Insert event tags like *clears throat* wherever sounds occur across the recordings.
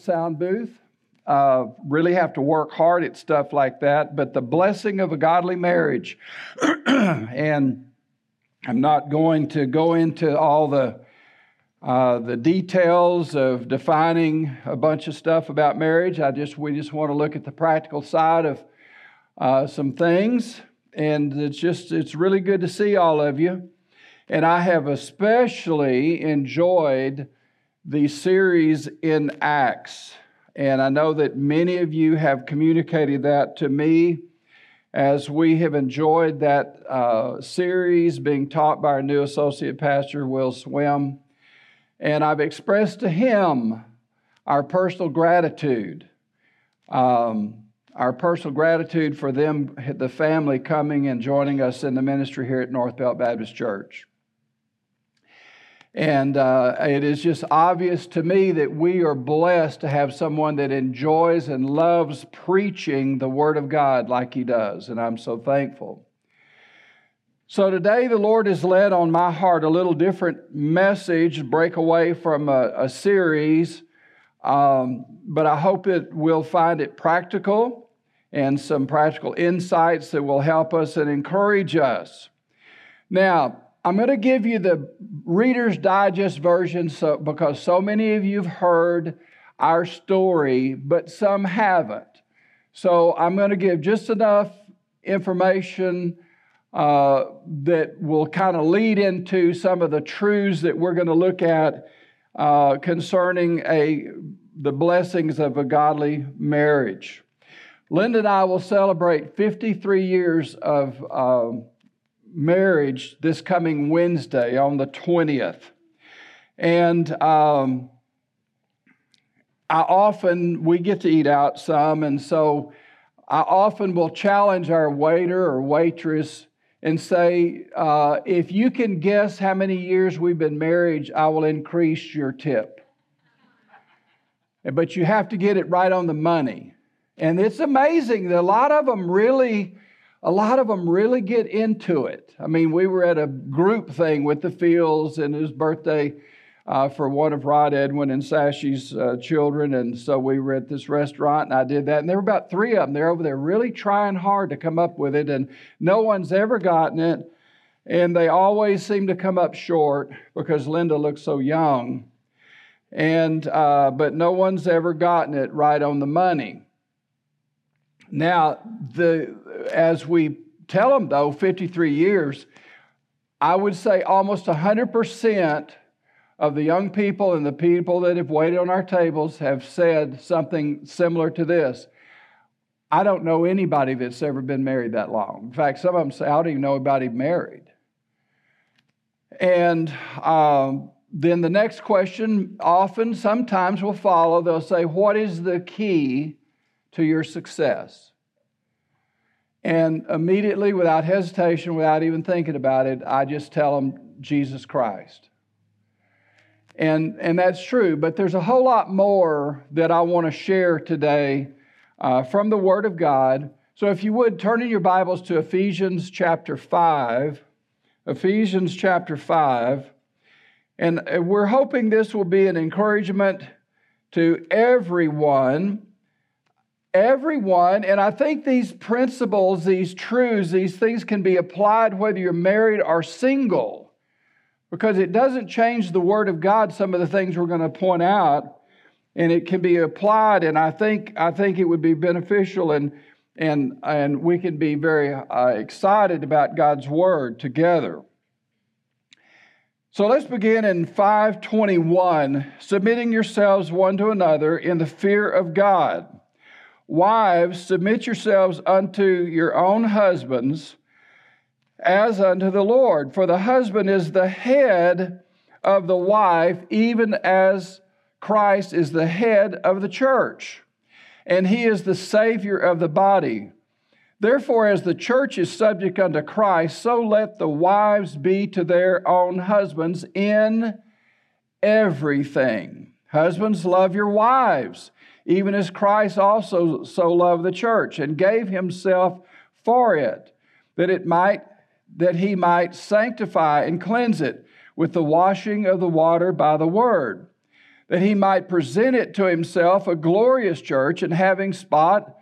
sound booth. Uh, really have to work hard at stuff like that, but the blessing of a godly marriage. *clears throat* and I'm not going to go into all the uh, the details of defining a bunch of stuff about marriage. I just we just want to look at the practical side of uh, some things, and it's just it's really good to see all of you. And I have especially enjoyed the series in Acts. And I know that many of you have communicated that to me as we have enjoyed that uh, series being taught by our new associate pastor, Will Swim. And I've expressed to him our personal gratitude, um, our personal gratitude for them, the family coming and joining us in the ministry here at North Belt Baptist Church. And uh, it is just obvious to me that we are blessed to have someone that enjoys and loves preaching the Word of God like he does. And I'm so thankful. So today, the Lord has led on my heart a little different message, break away from a, a series. Um, but I hope it will find it practical and some practical insights that will help us and encourage us. Now, I'm going to give you the Reader's Digest version so, because so many of you have heard our story, but some haven't. So I'm going to give just enough information uh, that will kind of lead into some of the truths that we're going to look at uh, concerning a, the blessings of a godly marriage. Linda and I will celebrate 53 years of. Um, marriage this coming Wednesday on the 20th. And um, I often, we get to eat out some, and so I often will challenge our waiter or waitress and say, uh, if you can guess how many years we've been married, I will increase your tip. But you have to get it right on the money. And it's amazing that a lot of them really a lot of them really get into it. I mean, we were at a group thing with the Fields and his birthday uh, for one of Rod Edwin and Sashy's uh, children. And so we were at this restaurant and I did that. And there were about three of them. They're over there really trying hard to come up with it. And no one's ever gotten it. And they always seem to come up short because Linda looks so young. And, uh, but no one's ever gotten it right on the money. Now, the, as we tell them, though, 53 years, I would say almost 100% of the young people and the people that have waited on our tables have said something similar to this. I don't know anybody that's ever been married that long. In fact, some of them say, I don't even know anybody married. And um, then the next question often, sometimes will follow. They'll say, What is the key to your success. And immediately, without hesitation, without even thinking about it, I just tell them Jesus Christ. And, and that's true, but there's a whole lot more that I want to share today uh, from the Word of God. So if you would, turn in your Bibles to Ephesians chapter 5. Ephesians chapter 5. And uh, we're hoping this will be an encouragement to everyone everyone, and I think these principles, these truths, these things can be applied whether you're married or single, because it doesn't change the Word of God, some of the things we're going to point out, and it can be applied, and I think, I think it would be beneficial, and, and, and we can be very uh, excited about God's Word together. So let's begin in 521, submitting yourselves one to another in the fear of God. Wives, submit yourselves unto your own husbands as unto the Lord. For the husband is the head of the wife, even as Christ is the head of the church, and he is the Savior of the body. Therefore, as the church is subject unto Christ, so let the wives be to their own husbands in everything. Husbands, love your wives even as Christ also so loved the church and gave himself for it, that it might that he might sanctify and cleanse it with the washing of the water by the word, that he might present it to himself a glorious church and having spot,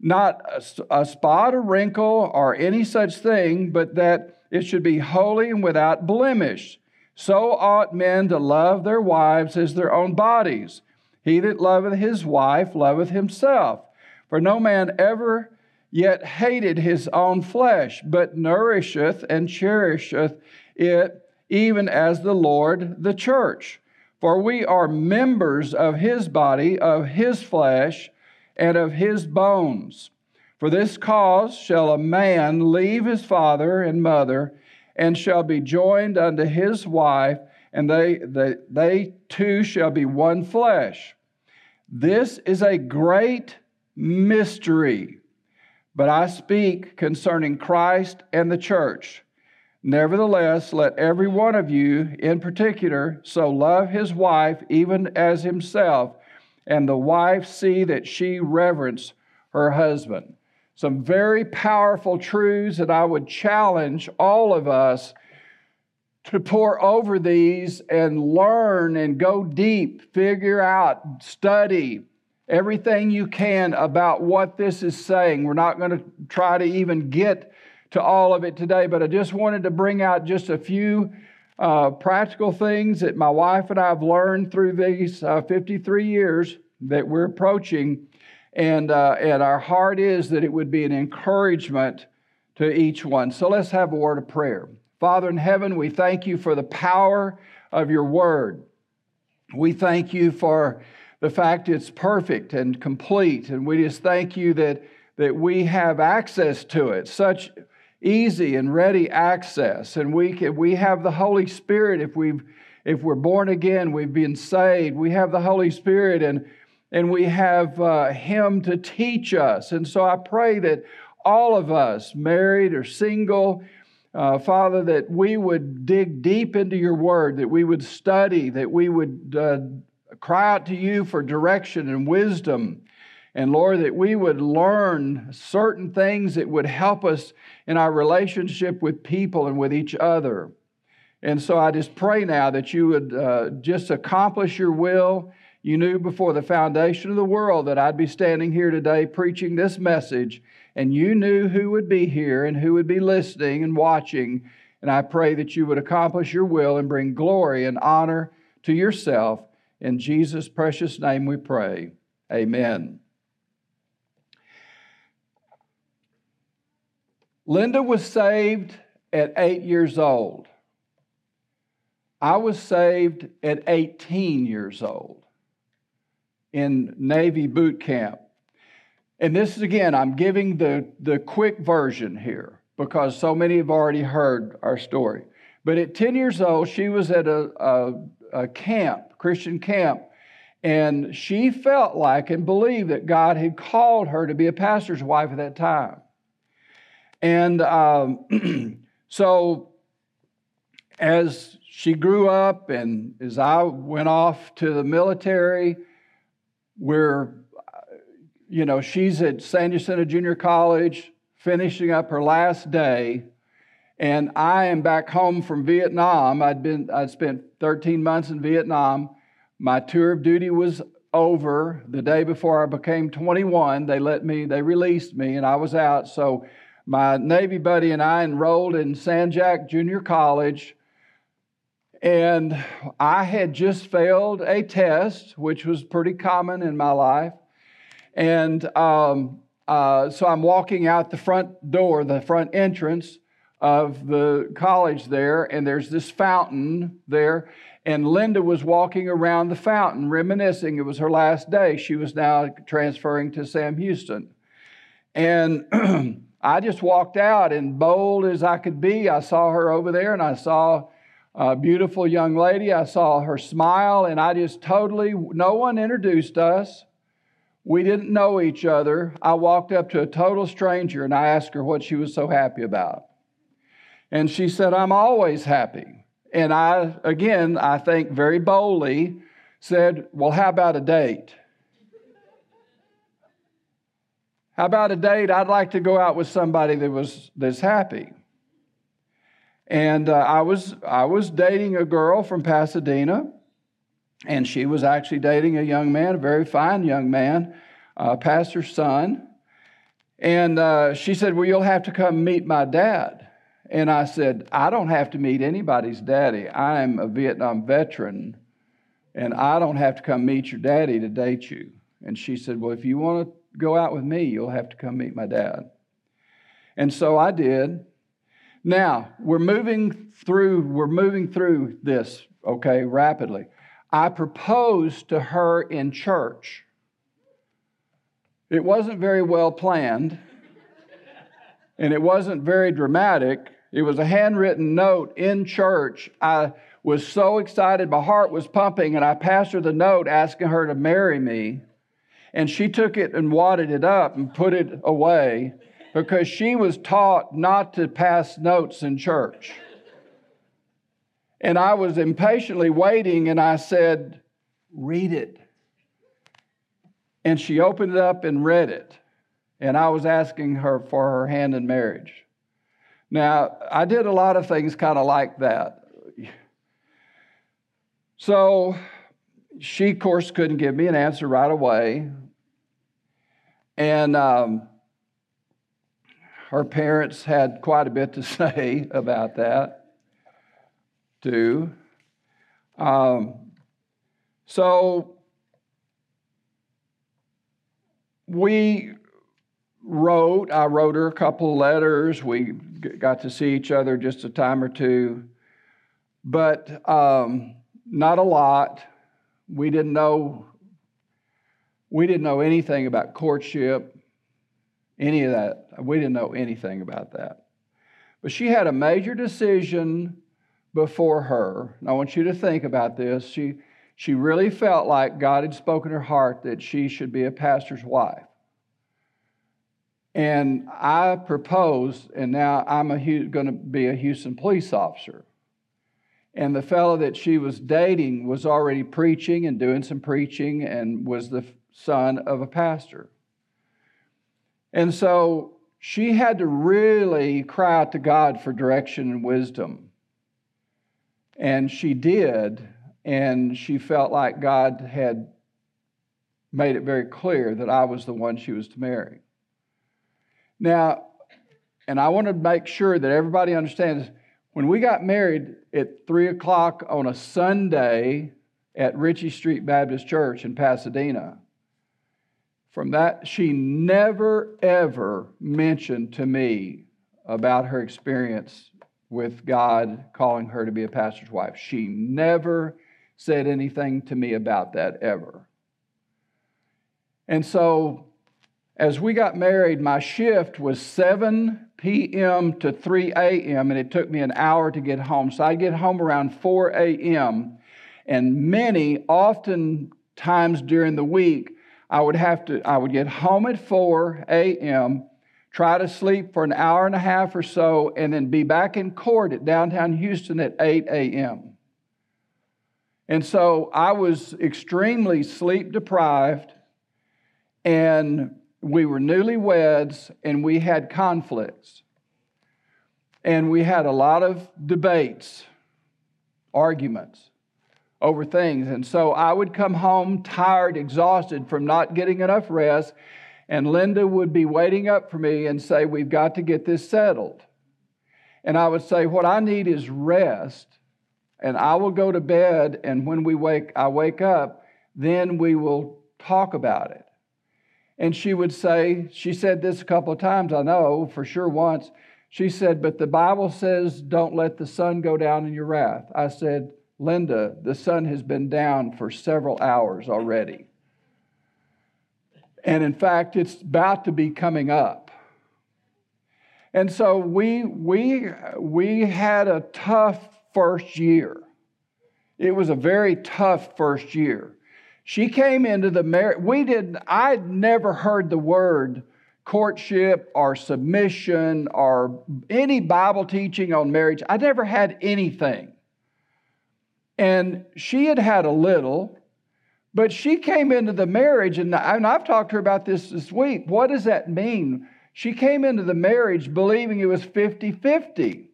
not a, a spot or wrinkle or any such thing, but that it should be holy and without blemish. So ought men to love their wives as their own bodies. He that loveth his wife loveth himself. For no man ever yet hated his own flesh, but nourisheth and cherisheth it, even as the Lord the church. For we are members of his body, of his flesh, and of his bones. For this cause shall a man leave his father and mother, and shall be joined unto his wife, and they, they, they two shall be one flesh. This is a great mystery, but I speak concerning Christ and the church. Nevertheless, let every one of you in particular so love his wife even as himself, and the wife see that she reverence her husband. Some very powerful truths that I would challenge all of us to pore over these and learn and go deep, figure out, study everything you can about what this is saying. We're not going to try to even get to all of it today, but I just wanted to bring out just a few uh, practical things that my wife and I have learned through these uh, 53 years that we're approaching. And, uh, and our heart is that it would be an encouragement to each one. So let's have a word of prayer. Father in heaven, we thank you for the power of your word. We thank you for the fact it's perfect and complete. And we just thank you that, that we have access to it. Such easy and ready access. And we, can, we have the Holy Spirit if, we've, if we're born again, we've been saved. We have the Holy Spirit and, and we have uh, Him to teach us. And so I pray that all of us, married or single, uh, Father, that we would dig deep into your word, that we would study, that we would uh, cry out to you for direction and wisdom. And Lord, that we would learn certain things that would help us in our relationship with people and with each other. And so I just pray now that you would uh, just accomplish your will. You knew before the foundation of the world that I'd be standing here today preaching this message, and you knew who would be here and who would be listening and watching. And I pray that you would accomplish your will and bring glory and honor to yourself. In Jesus' precious name we pray. Amen. Linda was saved at eight years old. I was saved at 18 years old in Navy boot camp. And this is again, I'm giving the, the quick version here because so many have already heard our story. But at 10 years old, she was at a, a, a camp, Christian camp, and she felt like and believed that God had called her to be a pastor's wife at that time. And um, *clears throat* so, as she grew up and as I went off to the military, we're, you know, she's at San Jacinto Junior College finishing up her last day. And I am back home from Vietnam. I'd been, I'd spent 13 months in Vietnam. My tour of duty was over the day before I became 21. They let me, they released me, and I was out. So my Navy buddy and I enrolled in San Jac Junior College, and I had just failed a test, which was pretty common in my life. And um, uh, so I'm walking out the front door, the front entrance of the college there, and there's this fountain there. And Linda was walking around the fountain, reminiscing. It was her last day. She was now transferring to Sam Houston. And *clears throat* I just walked out, and bold as I could be, I saw her over there, and I saw a beautiful young lady. I saw her smile, and I just totally, no one introduced us. We didn't know each other. I walked up to a total stranger and I asked her what she was so happy about. And she said, I'm always happy. And I, again, I think very boldly said, Well, how about a date? How about a date? I'd like to go out with somebody that was that's happy. And uh, I was I was dating a girl from Pasadena, And she was actually dating a young man, a very fine young man, a pastor's son. And uh, she said, Well, you'll have to come meet my dad. And I said, I don't have to meet anybody's daddy. I'm a Vietnam veteran, and I don't have to come meet your daddy to date you. And she said, Well, if you want to go out with me, you'll have to come meet my dad. And so I did. Now, we're moving through, we're moving through this, okay, rapidly. I proposed to her in church. It wasn't very well planned, and it wasn't very dramatic. It was a handwritten note in church. I was so excited, my heart was pumping, and I passed her the note asking her to marry me. And she took it and wadded it up and put it away because she was taught not to pass notes in church. And I was impatiently waiting, and I said, Read it. And she opened it up and read it. And I was asking her for her hand in marriage. Now, I did a lot of things kind of like that. So she, of course, couldn't give me an answer right away. And um, her parents had quite a bit to *laughs* say about that, too. Um, so we wrote, I wrote her a couple of letters. We got to see each other just a time or two, but um, not a lot. We didn't know. We didn't know anything about courtship, any of that. We didn't know anything about that. But she had a major decision before her. And I want you to think about this. She, she really felt like God had spoken her heart that she should be a pastor's wife. And I proposed, and now I'm going to be a Houston police officer. And the fellow that she was dating was already preaching and doing some preaching and was the son of a pastor. And so she had to really cry out to God for direction and wisdom. And she did, and she felt like God had made it very clear that I was the one she was to marry. Now, and I want to make sure that everybody understands when we got married at 3 o'clock on a Sunday at Ritchie Street Baptist Church in Pasadena, from that, she never ever mentioned to me about her experience with God calling her to be a pastor's wife. She never said anything to me about that ever. And so as we got married, my shift was 7 p.m. to 3 a.m., and it took me an hour to get home. So I'd get home around 4 a.m., and many, often times during the week, I would have to, I would get home at 4 a.m., try to sleep for an hour and a half or so, and then be back in court at downtown Houston at 8 a.m. And so I was extremely sleep deprived and we were newlyweds and we had conflicts. And we had a lot of debates, arguments over things. And so I would come home tired, exhausted from not getting enough rest. And Linda would be waiting up for me and say, We've got to get this settled. And I would say, What I need is rest. And I will go to bed. And when we wake, I wake up, then we will talk about it. And she would say, she said this a couple of times, I know for sure once. She said, But the Bible says, don't let the sun go down in your wrath. I said, Linda, the sun has been down for several hours already. And in fact, it's about to be coming up. And so we, we, we had a tough first year. It was a very tough first year. She came into the marriage. We didn't, I'd never heard the word courtship or submission or any Bible teaching on marriage. I'd never had anything. And she had had a little, but she came into the marriage, and, and I've talked to her about this this week. What does that mean? She came into the marriage believing it was 50 50.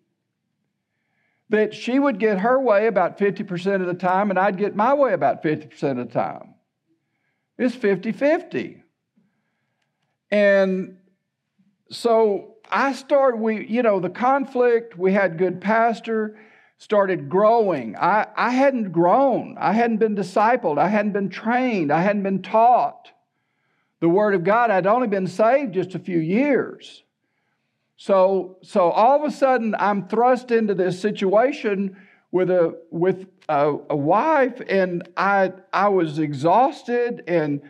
that she would get her way about 50% of the time and I'd get my way about 50% of the time. It's 50 50. And so I started, we, you know, the conflict, we had good pastor, started growing. I, I hadn't grown. I hadn't been discipled. I hadn't been trained. I hadn't been taught the Word of God. I'd only been saved just a few years. So, so all of a sudden, I'm thrust into this situation with a with a, a wife, and I I was exhausted, and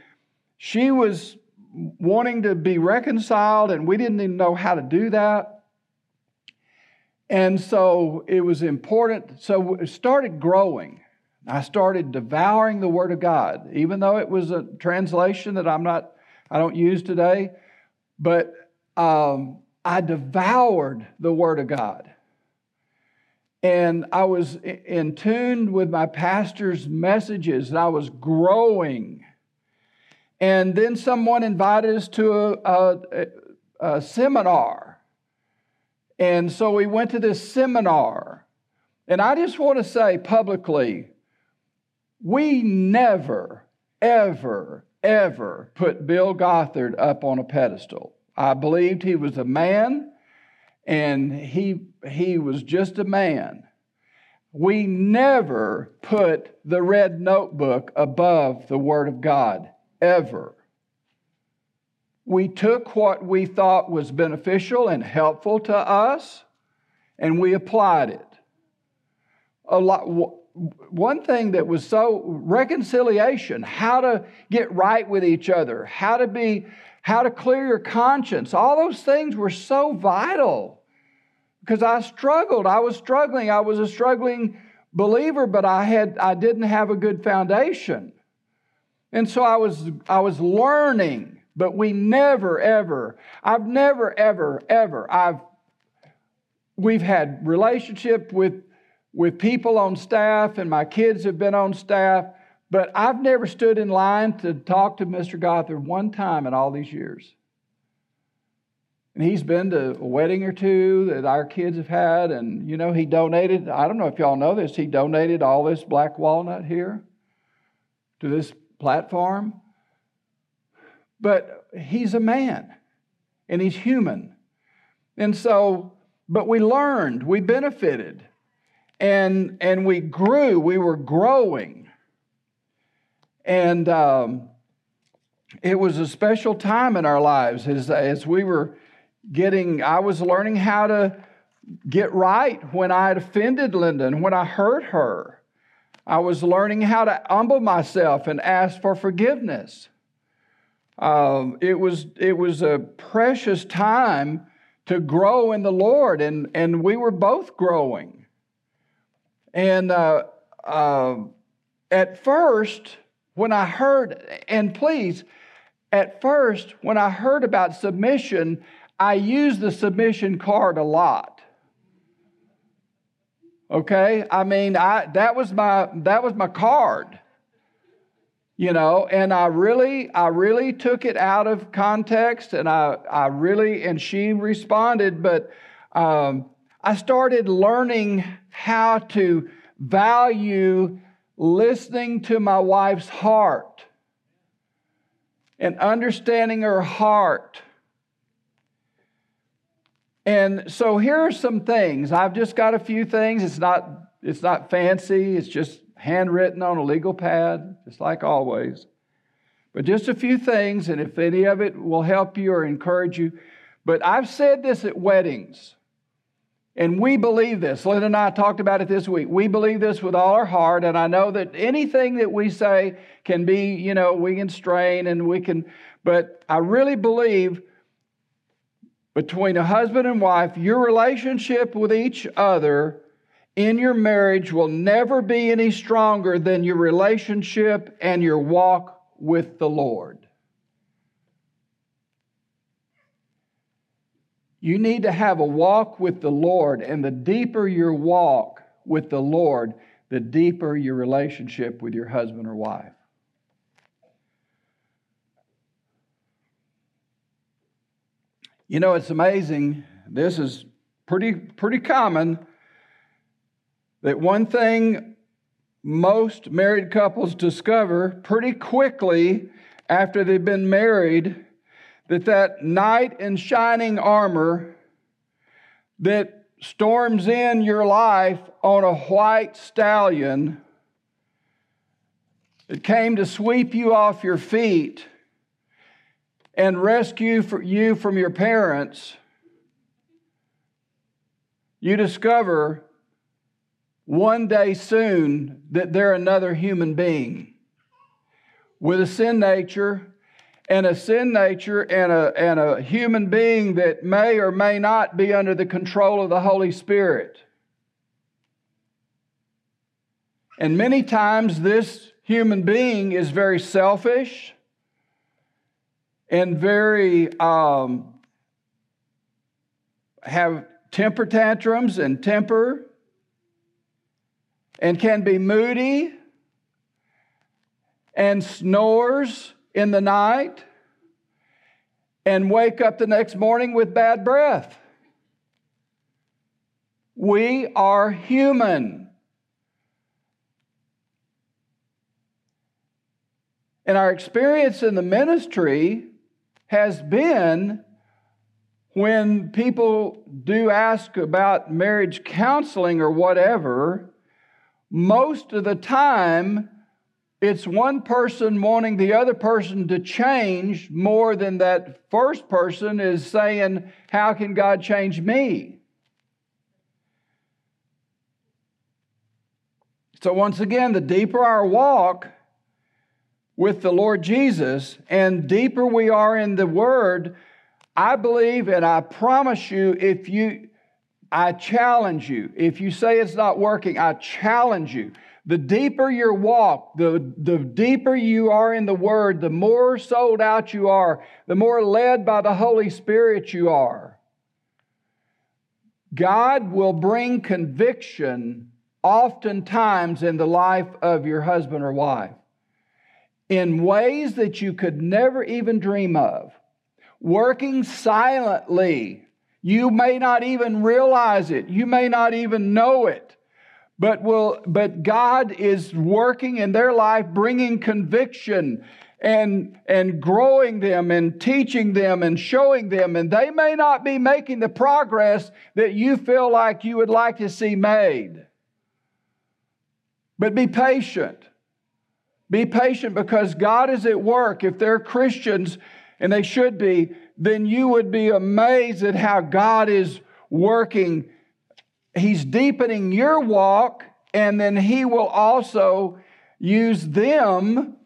she was wanting to be reconciled, and we didn't even know how to do that. And so it was important. So it started growing. I started devouring the Word of God, even though it was a translation that I'm not, I don't use today. But um, I devoured the Word of God. And I was in tune with my pastor's messages, and I was growing and then someone invited us to a, a, a seminar. And so we went to this seminar. And I just want to say publicly we never, ever, ever put Bill Gothard up on a pedestal. I believed he was a man and he, he was just a man. We never put the red notebook above the Word of God ever. We took what we thought was beneficial and helpful to us and we applied it. A lot, one thing that was so reconciliation, how to get right with each other, how to be, how to clear your conscience, all those things were so vital because I struggled. I was struggling. I was a struggling believer, but I had I didn't have a good foundation. And so I was, I was learning, but we never, ever, I've never, ever, ever, I've, we've had relationship with, with people on staff, and my kids have been on staff, but I've never stood in line to talk to Mr. Gothard one time in all these years. And he's been to a wedding or two that our kids have had, and you know, he donated, I don't know if y'all know this, he donated all this black walnut here to this platform. But he's a man and he's human. And so, but we learned, we benefited, and, and we grew, we were growing. And um, it was a special time in our lives as, as we were getting, I was learning how to get right when I had offended Linda and when I hurt her. I was learning how to humble myself and ask for forgiveness. Um, it, was, it was a precious time to grow in the Lord, and, and we were both growing. And uh, uh, at first, when I heard, and please, at first, when I heard about submission, I used the submission card a lot. Okay? I mean, I that was my that was my card. You know, and I really I really took it out of context and I I really and she responded, but um, I started learning how to value listening to my wife's heart and understanding her heart and so here are some things. I've just got a few things. It's not, it's not fancy, it's just handwritten on a legal pad, just like always. But just a few things, and if any of it will help you or encourage you. But I've said this at weddings, and we believe this. Linda and I talked about it this week. We believe this with all our heart, and I know that anything that we say can be, you know, we can strain and we can, but I really believe between a husband and wife, your relationship with each other in your marriage will never be any stronger than your relationship and your walk with the Lord. You need to have a walk with the Lord, and the deeper your walk with the Lord, the deeper your relationship with your husband or wife. You know, it's amazing. This is pretty, pretty common. That one thing most married couples discover pretty quickly after they've been married that that knight in shining armor that storms in your life on a white stallion it came to sweep you off your feet and rescue you from your parents, you discover one day soon that they're another human being with a sin nature and a sin nature and a, and a human being that may or may not be under the control of the Holy Spirit. And many times, this human being is very selfish and very um, have temper tantrums and temper and can be moody and snores in the night and wake up the next morning with bad breath. We are human. And our experience in the ministry has been when people do ask about marriage counseling or whatever, most of the time it's one person wanting the other person to change more than that first person is saying, How can God change me? So, once again, the deeper our walk, with the Lord Jesus and deeper we are in the Word, I believe and I promise you, if you, I challenge you, if you say it's not working, I challenge you. The deeper your walk, the, the deeper you are in the Word, the more sold out you are, the more led by the Holy Spirit you are. God will bring conviction oftentimes in the life of your husband or wife in ways that you could never even dream of, working silently. You may not even realize it, you may not even know it. But, will, but God is working in their life, bringing conviction and, and growing them and teaching them and showing them. And they may not be making the progress that you feel like you would like to see made. But be patient. Be patient because God is at work. If they're Christians, and they should be, then you would be amazed at how God is working. He's deepening your walk, and then He will also use them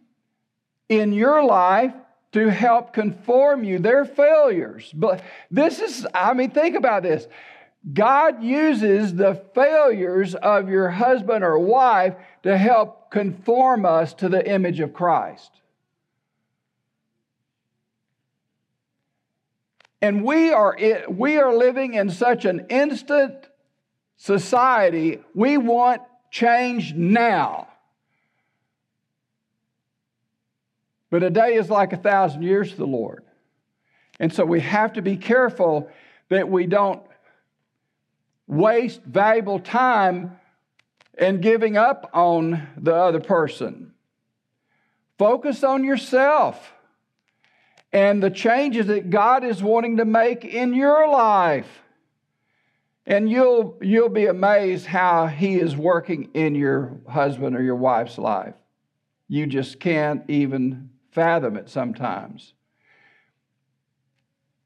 in your life to help conform you. They're failures. But this is, I mean, think about this. God uses the failures of your husband or wife to help conform us to the image of Christ. And we are, we are living in such an instant society, we want change now. But a day is like a thousand years to the Lord. And so we have to be careful that we don't waste valuable time in giving up on the other person. Focus on yourself and the changes that God is wanting to make in your life. And you'll, you'll be amazed how He is working in your husband or your wife's life. You just can't even fathom it sometimes.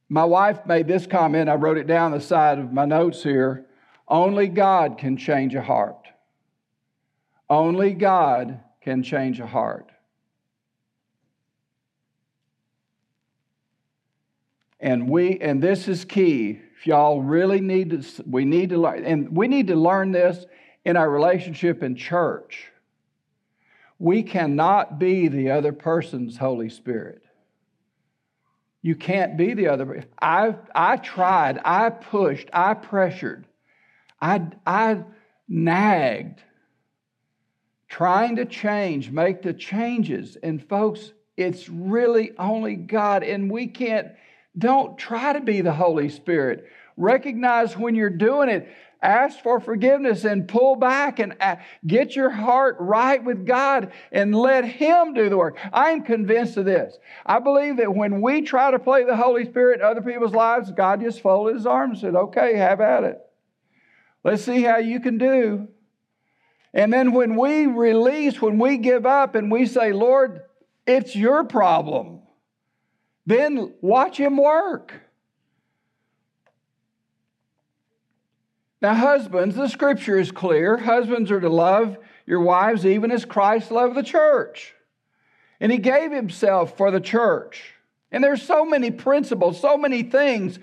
My wife made this comment, I wrote it down the side of my notes here. Only God can change a heart. Only God can change a heart. And we and this is key. If y'all really need to we need to learn and we need to learn this in our relationship in church. We cannot be the other person's Holy Spirit. You can't be the other. I I tried, I pushed, I pressured. I, I nagged, trying to change, make the changes. And folks, it's really only God. And we can't, don't try to be the Holy Spirit. Recognize when you're doing it. ask for forgiveness and pull back and uh, get your heart right with God and let Him do the work. I'm convinced of this. I believe that when we try to play the Holy Spirit in other people's lives, God just folded His arms and said, okay, have at it. Let's see how you can do. And then when we release, when we give up and we say, Lord, it's your problem, then watch Him work. Now, husbands, the scripture is clear. Husbands are to love your wives even as Christ loved the church. And he gave himself for the church. And there's so many principles, so many things.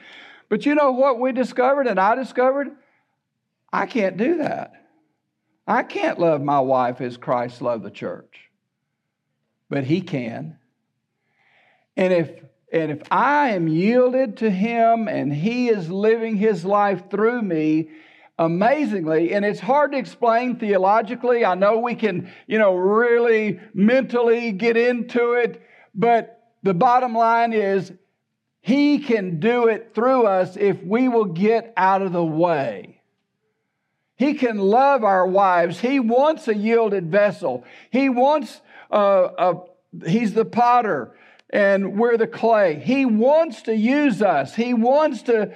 But you know what we discovered and I discovered? I can't do that. I can't love my wife as Christ loved the church. But he can. And if and if I am yielded to Him and He is living His life through me, amazingly, and it's hard to explain theologically. I know we can, you know, really mentally get into it, but the bottom line is He can do it through us if we will get out of the way. He can love our wives. He wants a yielded vessel. He wants uh, a, he's the potter and we're the clay. He wants to use us. He wants to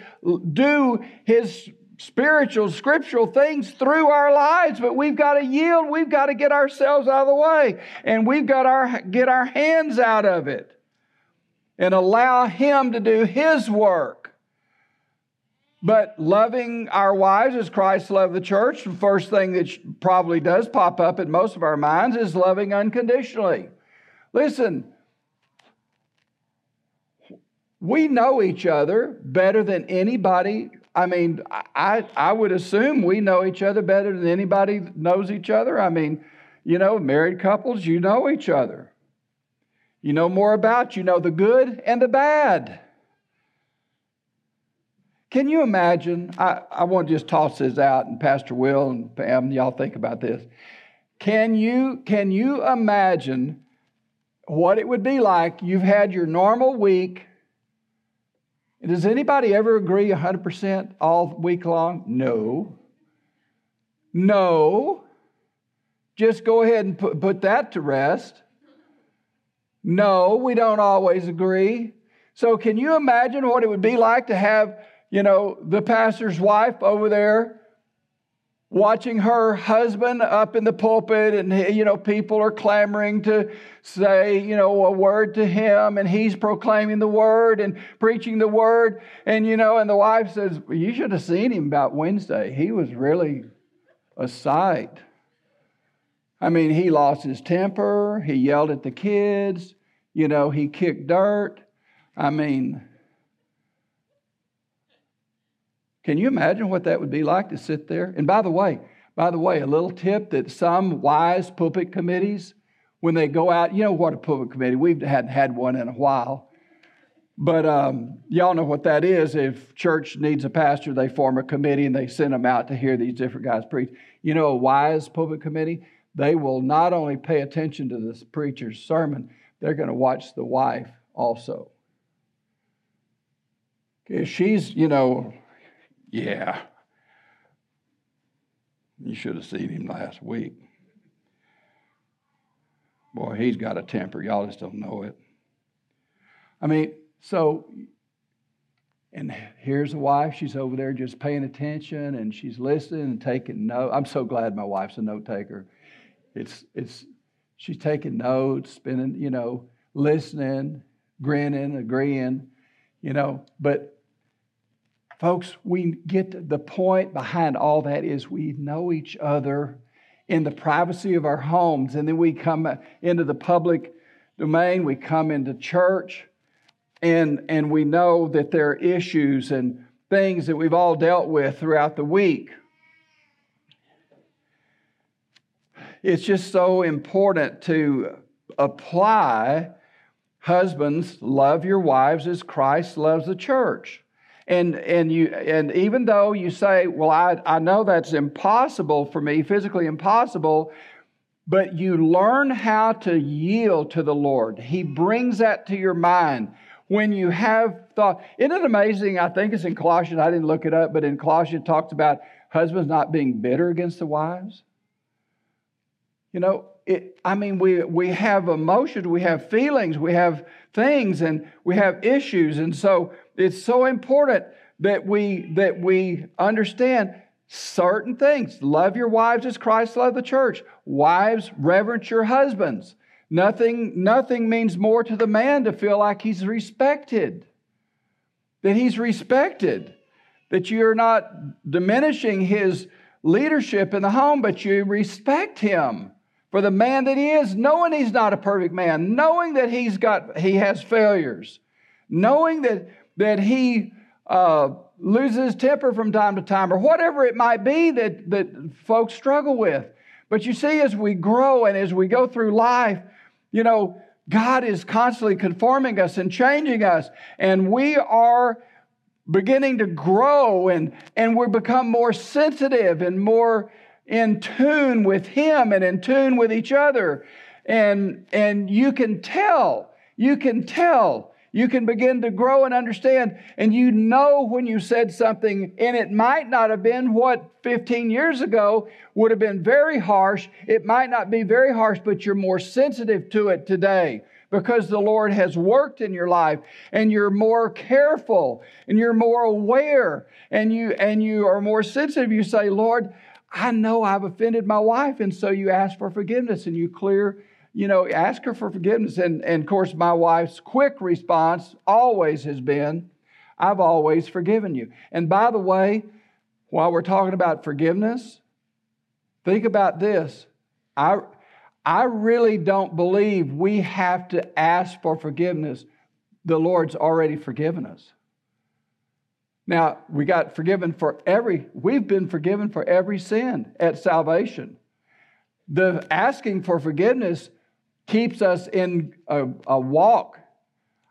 do his spiritual, scriptural things through our lives, but we've got to yield. We've got to get ourselves out of the way, and we've got to get our hands out of it and allow him to do his work. But loving our wives as Christ loved the church, the first thing that probably does pop up in most of our minds is loving unconditionally. Listen, we know each other better than anybody. I mean, I, I would assume we know each other better than anybody knows each other. I mean, you know, married couples, you know each other. You know more about, you know the good and the bad. Can you imagine? I, I want to just toss this out, and Pastor Will and Pam, y'all think about this. Can you, can you imagine what it would be like? You've had your normal week, does anybody ever agree 100% all week long? No. No. Just go ahead and put, put that to rest. No, we don't always agree. So, can you imagine what it would be like to have, you know, the pastor's wife over there watching her husband up in the pulpit and you know people are clamoring to say you know a word to him and he's proclaiming the word and preaching the word. And you know and the wife says well, you should have seen him about wednesday. He was really a sight. I mean he lost his temper. He yelled at the kids. You know he kicked dirt. I mean Can you imagine what that would be like to sit there? And by the way, by the way, a little tip that some wise pulpit committees, when they go out, you know what a pulpit committee, we hadn't had one in a while. But um, y'all know what that is. If church needs a pastor, they form a committee and they send them out to hear these different guys preach. You know, a wise pulpit committee, they will not only pay attention to this preacher's sermon, they're going to watch the wife also. If she's, you know, yeah. You should have seen him last week. Boy, he's got a temper. Y'all just don't know it. I mean, so, and here's the wife. She's over there just paying attention and she's listening and taking notes. I'm so glad my wife's a note taker. It's, it's, she's taking notes, spending, you know, listening, grinning, agreeing, you know, but Folks, we get the point behind all that is we know each other in the privacy of our homes, and then we come into the public domain, we come into church, and, and we know that there are issues and things that we've all dealt with throughout the week. It's just so important to apply husbands, love your wives as Christ loves the church. And, and, you, and even though you say, well, I, I know that's impossible for me, physically impossible, but you learn how to yield to the Lord. He brings that to your mind. When you have thought, isn't it amazing? I think it's in Colossians, I didn't look it up, but in Colossians it talks about husbands not being bitter against the wives? You know, it, I mean, we, we have emotions, we have feelings, we have things, and we have issues. And so it's so important that we, that we understand certain things. Love your wives as Christ loved the church. Wives, reverence your husbands. Nothing, nothing means more to the man to feel like he's respected, that he's respected, that you're not diminishing his leadership in the home, but you respect him for the man that he is, knowing he's not a perfect man, knowing that he's got he has failures, knowing that that he uh, loses temper from time to time, or whatever it might be that that folks struggle with. But you see, as we grow and as we go through life, you know, God is constantly conforming us and changing us, and we are beginning to grow and, and we become more sensitive and more in tune with Him and in tune with each other. And, and you can tell, you can tell, you can begin to grow and understand, and you know when you said something, and it might not have been what 15 years ago would have been very harsh. It might not be very harsh, but you're more sensitive to it today because the Lord has worked in your life and you're more careful and you're more aware and you and you are more sensitive you say Lord I know I've offended my wife. And so you ask for forgiveness and you clear, you know, ask her for forgiveness. And, and of course, my wife's quick response always has been, I've always forgiven you. And by the way, while we're talking about forgiveness, think about this. I, I really don't believe we have to ask for forgiveness. The Lord's already forgiven us. Now, we got forgiven for every, we've been forgiven for every sin at salvation. The asking for forgiveness keeps us in a, a walk,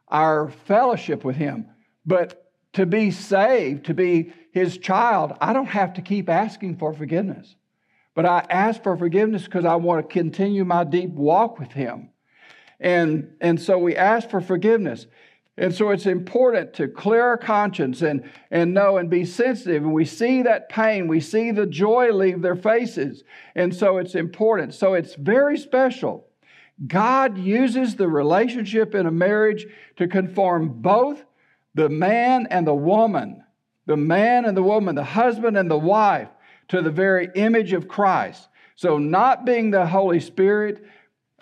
our fellowship with Him. But to be saved, to be His child, I don't have to keep asking for forgiveness. But I ask for forgiveness because I want to continue my deep walk with Him. And, and so we ask for forgiveness. And so it's important to clear our conscience and, and know and be sensitive. And we see that pain, we see the joy leave their faces. And so it's important. So it's very special. God uses the relationship in a marriage to conform both the man and the woman, the man and the woman, the husband and the wife, to the very image of Christ. So, not being the Holy Spirit,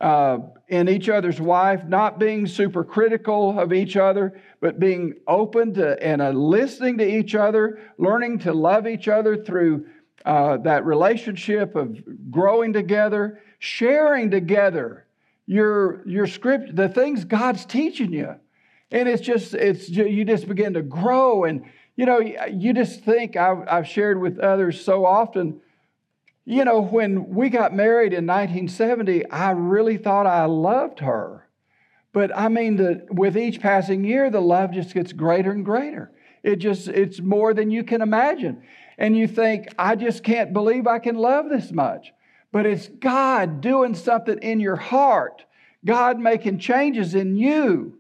uh, in each other's wife, not being super critical of each other, but being open to and uh, listening to each other, learning to love each other through uh, that relationship of growing together, sharing together your your script, the things God's teaching you, and it's just it's you just begin to grow. And you know you just think I've, I've shared with others so often you know, when we got married in 1970, I really thought I loved her. But I mean, the, with each passing year, the love just gets greater and greater. It just, it's more than you can imagine. And you think, I just can't believe I can love this much. But it's God doing something in your heart, God making changes in you.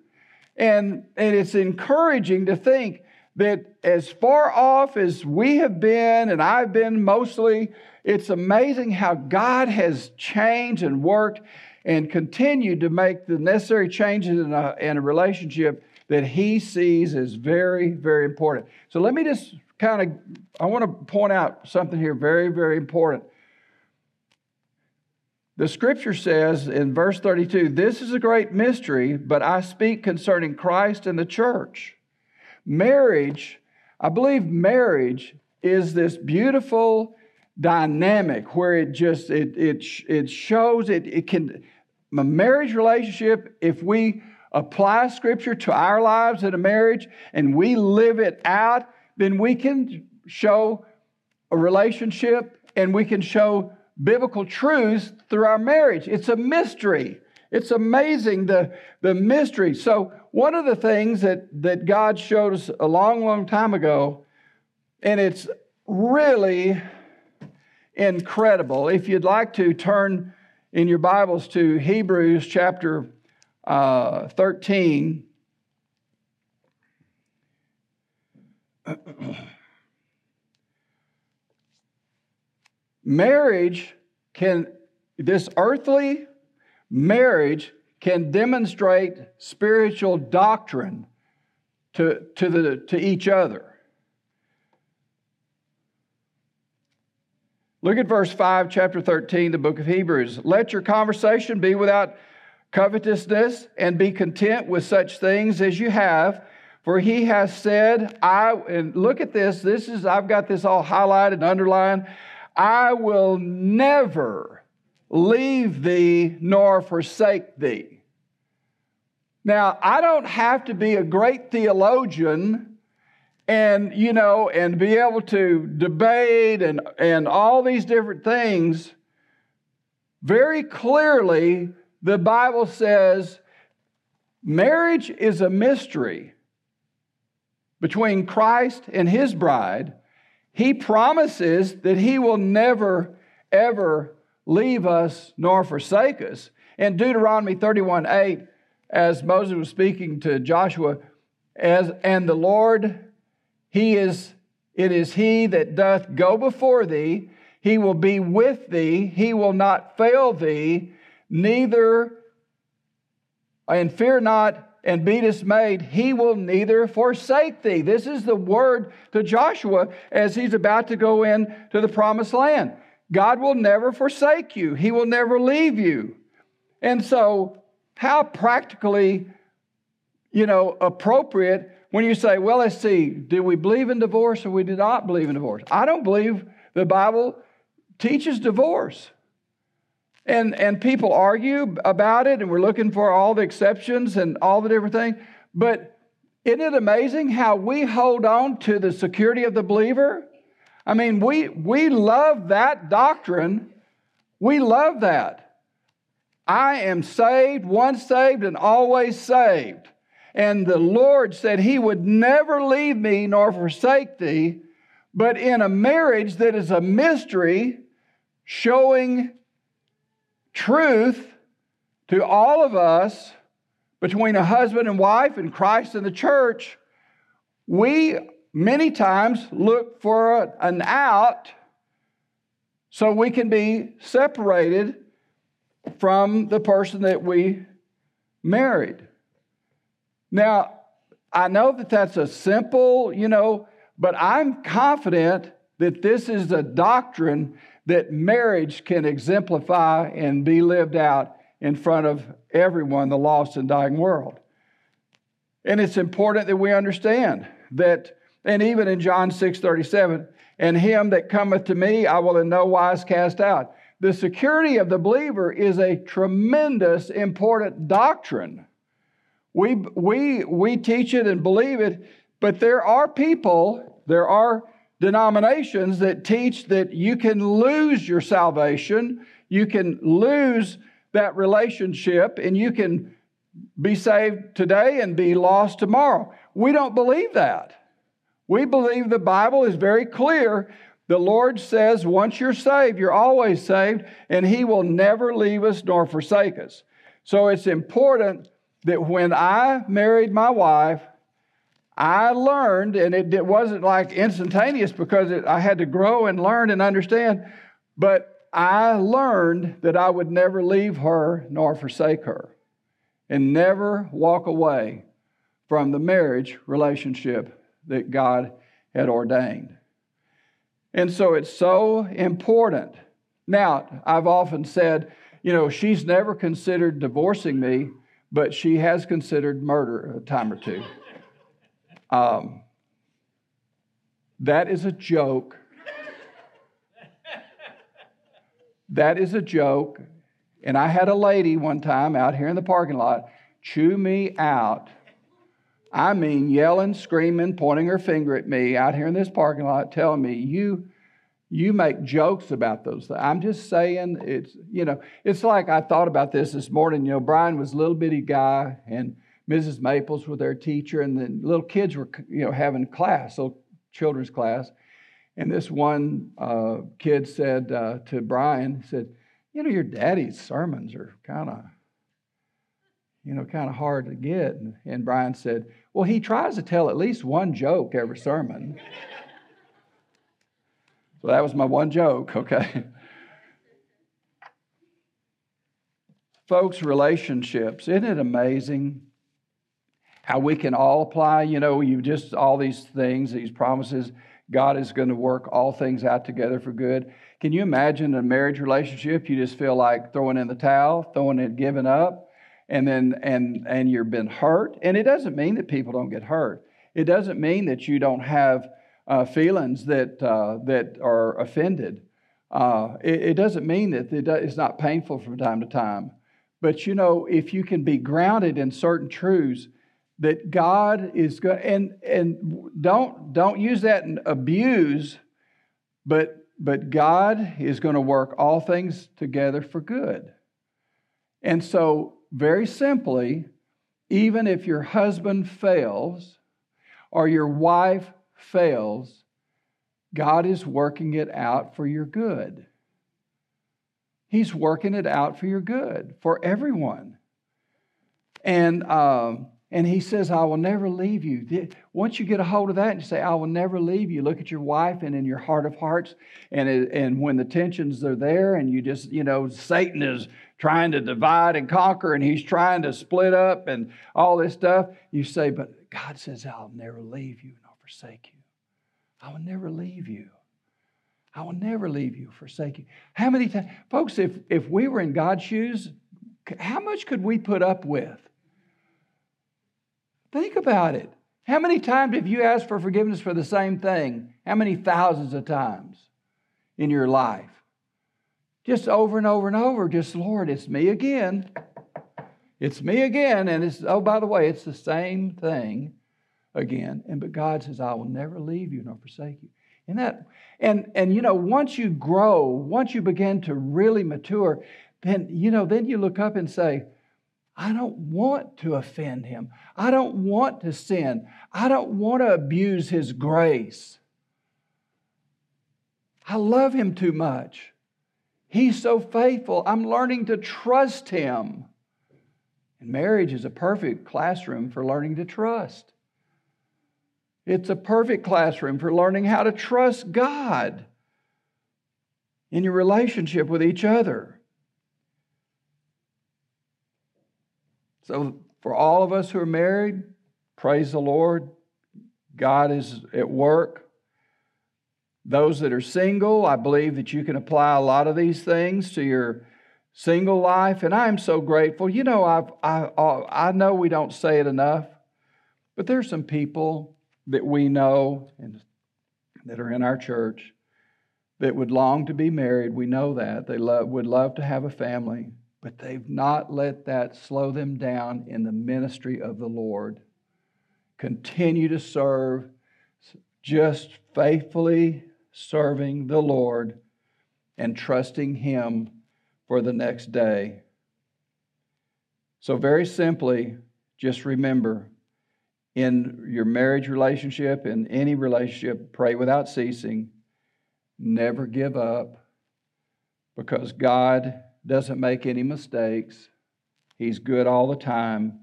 And, and it's encouraging to think that as far off as we have been, and I've been mostly it's amazing how God has changed and worked and continued to make the necessary changes in a, in a relationship that He sees as very, very important. So let me just kind of, I want to point out something here very, very important. The scripture says in verse 32 this is a great mystery, but I speak concerning Christ and the church. Marriage, I believe marriage is this beautiful dynamic where it just it it it shows it it can a marriage relationship if we apply scripture to our lives in a marriage and we live it out then we can show a relationship and we can show biblical truths through our marriage. It's a mystery it's amazing the the mystery so one of the things that that god showed us a long long time ago and it's really incredible. If you'd like to turn in your Bibles to Hebrews chapter uh, 13. *clears throat* marriage can, this earthly marriage can demonstrate spiritual doctrine to, to, the, to each other. Look at verse 5, chapter 13, the book of Hebrews. Let your conversation be without covetousness and be content with such things as you have. For he has said, I, and look at this, this is, I've got this all highlighted and underlined. I will never leave thee nor forsake thee. Now, I don't have to be a great theologian and you know and be able to debate and and all these different things very clearly the bible says marriage is a mystery between christ and his bride he promises that he will never ever leave us nor forsake us in deuteronomy 31 8 as moses was speaking to joshua as and the lord he is, it is he that doth go before thee. He will be with thee. He will not fail thee, neither, and fear not, and be dismayed. He will neither forsake thee. This is the word to Joshua as he's about to go in to the promised land. God will never forsake you. He will never leave you. And so, how practically, you know, appropriate when you say, well, let's see, do we believe in divorce or we do not believe in divorce? I don't believe the Bible teaches divorce. And, and people argue about it, and we're looking for all the exceptions and all the different things. But isn't it amazing how we hold on to the security of the believer? I mean, we, we love that doctrine. We love that. I am saved, once saved, and always saved. And the Lord said he would never leave me nor forsake thee. But in a marriage that is a mystery, showing truth to all of us between a husband and wife and Christ and the church, we many times look for an out so we can be separated from the person that we married. Now, I know that that's a simple, you know, but I'm confident that this is a doctrine that marriage can exemplify and be lived out in front of everyone, the lost and dying world. And it's important that we understand that, and even in John 6 37, and him that cometh to me, I will in no wise cast out. The security of the believer is a tremendous, important doctrine. We, we, we teach it and believe it, but there are people, there are denominations that teach that you can lose your salvation, you can lose that relationship, and you can be saved today and be lost tomorrow. We don't believe that. We believe the Bible is very clear. The Lord says, once you're saved, you're always saved, and He will never leave us nor forsake us. So it's important that when I married my wife, I learned, and it, it wasn't like instantaneous because it, I had to grow and learn and understand, but I learned that I would never leave her nor forsake her and never walk away from the marriage relationship that God had ordained. And so it's so important. Now, I've often said, you know, she's never considered divorcing me but she has considered murder a time or two. Um, that is a joke. That is a joke. And I had a lady one time out here in the parking lot chew me out. I mean, yelling, screaming, pointing her finger at me out here in this parking lot, telling me, You you make jokes about those things. I'm just saying it's, you know, it's like I thought about this this morning. You know, Brian was a little bitty guy and Mrs. Maples was their teacher, and the little kids were, you know, having class, so children's class. And this one uh, kid said uh, to Brian, said, You know, your daddy's sermons are kind of, you know, kind of hard to get. And, and Brian said, Well, he tries to tell at least one joke every sermon. So that was my one joke, okay? Folks, relationships, isn't it amazing how we can all apply? You know, you just all these things, these promises. God is going to work all things out together for good. Can you imagine a marriage relationship? You just feel like throwing in the towel, throwing it, giving up, and then and and you've been hurt. And it doesn't mean that people don't get hurt. It doesn't mean that you don't have uh, feelings that uh, that are offended. Uh, it, it, doesn't mean that it's not painful from time to time. But you know, if you can be grounded in certain truths that God is going and and don't don't use that and abuse, but but God is going to work all things together for good. And so, very simply, even if your husband fails or your wife fails, God is working it out for your good. He's working it out for your good, for everyone. And um, and he says, I will never leave you. Once you get a hold of that and you say, I will never leave you, look at your wife and in your heart of hearts. And, it, and when the tensions are there and you just, you know, Satan is trying to divide and conquer and he's trying to split up and all this stuff, you say, But God says, I'll never leave you nor forsake you. I will never leave you. I will never leave you, forsake you. How many times, folks, if, if we were in God's shoes, how much could we put up with? Think about it. How many times have you asked for forgiveness for the same thing? How many thousands of times in your life? Just over and over and over, just, Lord, it's me again. It's me again. And it's, oh, by the way, it's the same thing again. And but God says, I will never leave you nor forsake you. And that, and and you know, once you grow, once you begin to really mature, then you know, then you look up and say, I don't want to offend him. I don't want to sin. I don't want to abuse his grace. I love him too much. He's so faithful. I'm learning to trust him. And marriage is a perfect classroom for learning to trust. It's a perfect classroom for learning how to trust God in your relationship with each other. So, for all of us who are married, praise the Lord. God is at work. Those that are single, I believe that you can apply a lot of these things to your single life, and I'm so grateful. You know, I've, I, uh, I know we don't say it enough, but there's some people that we know and that are in our church that would long to be married. We know that. They love, would love to have a family but they've not let that slow them down in the ministry of the Lord. Continue to serve, just faithfully serving the Lord and trusting Him for the next day. So, very simply, just remember in your marriage relationship, in any relationship, pray without ceasing. Never give up because God doesn't make any mistakes. He's good all the time,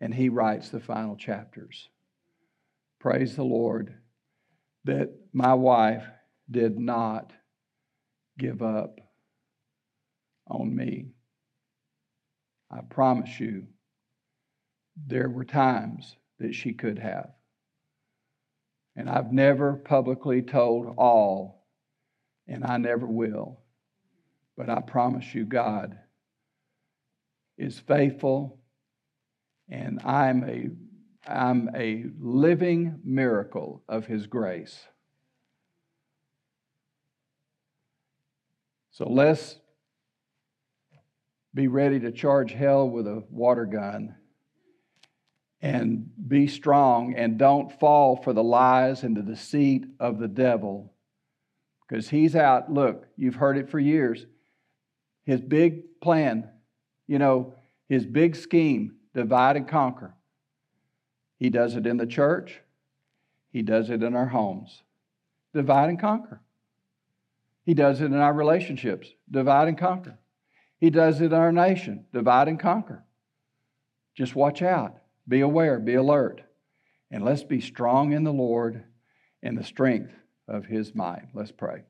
and He writes the final chapters. Praise the Lord that my wife did not give up on me. I promise you, there were times that she could have. And I've never publicly told all, and I never will. But I promise you, God is faithful, and I'm a, I'm a living miracle of His grace. So let's be ready to charge hell with a water gun and be strong and don't fall for the lies and the deceit of the devil because he's out. Look, you've heard it for years. His big plan, you know, his big scheme divide and conquer. He does it in the church, he does it in our homes. Divide and conquer. He does it in our relationships, divide and conquer. He does it in our nation, divide and conquer. Just watch out, be aware, be alert, and let's be strong in the Lord and the strength of his might. Let's pray.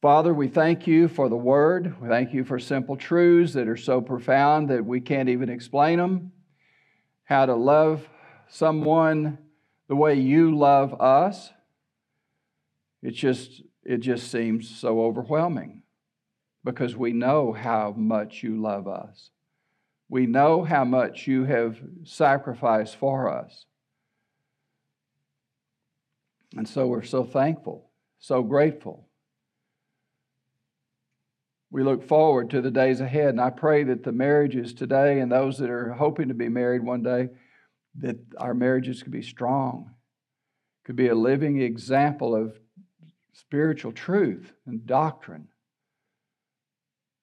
Father, we thank you for the word. We thank you for simple truths that are so profound that we can't even explain them. How to love someone the way you love us. It just it just seems so overwhelming because we know how much you love us. We know how much you have sacrificed for us. And so we're so thankful, so grateful. We look forward to the days ahead, and I pray that the marriages today and those that are hoping to be married one day, that our marriages could be strong, could be a living example of spiritual truth and doctrine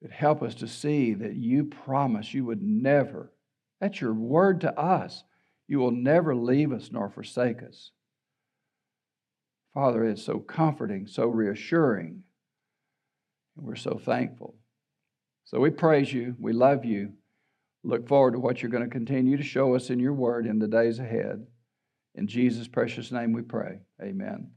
that help us to see that you promise you would never, that's your word to us, you will never leave us nor forsake us. Father, it's so comforting, so reassuring, and we're so thankful. So we praise you, we love you, look forward to what you're going to continue to show us in your word in the days ahead. In Jesus' precious name we pray. Amen.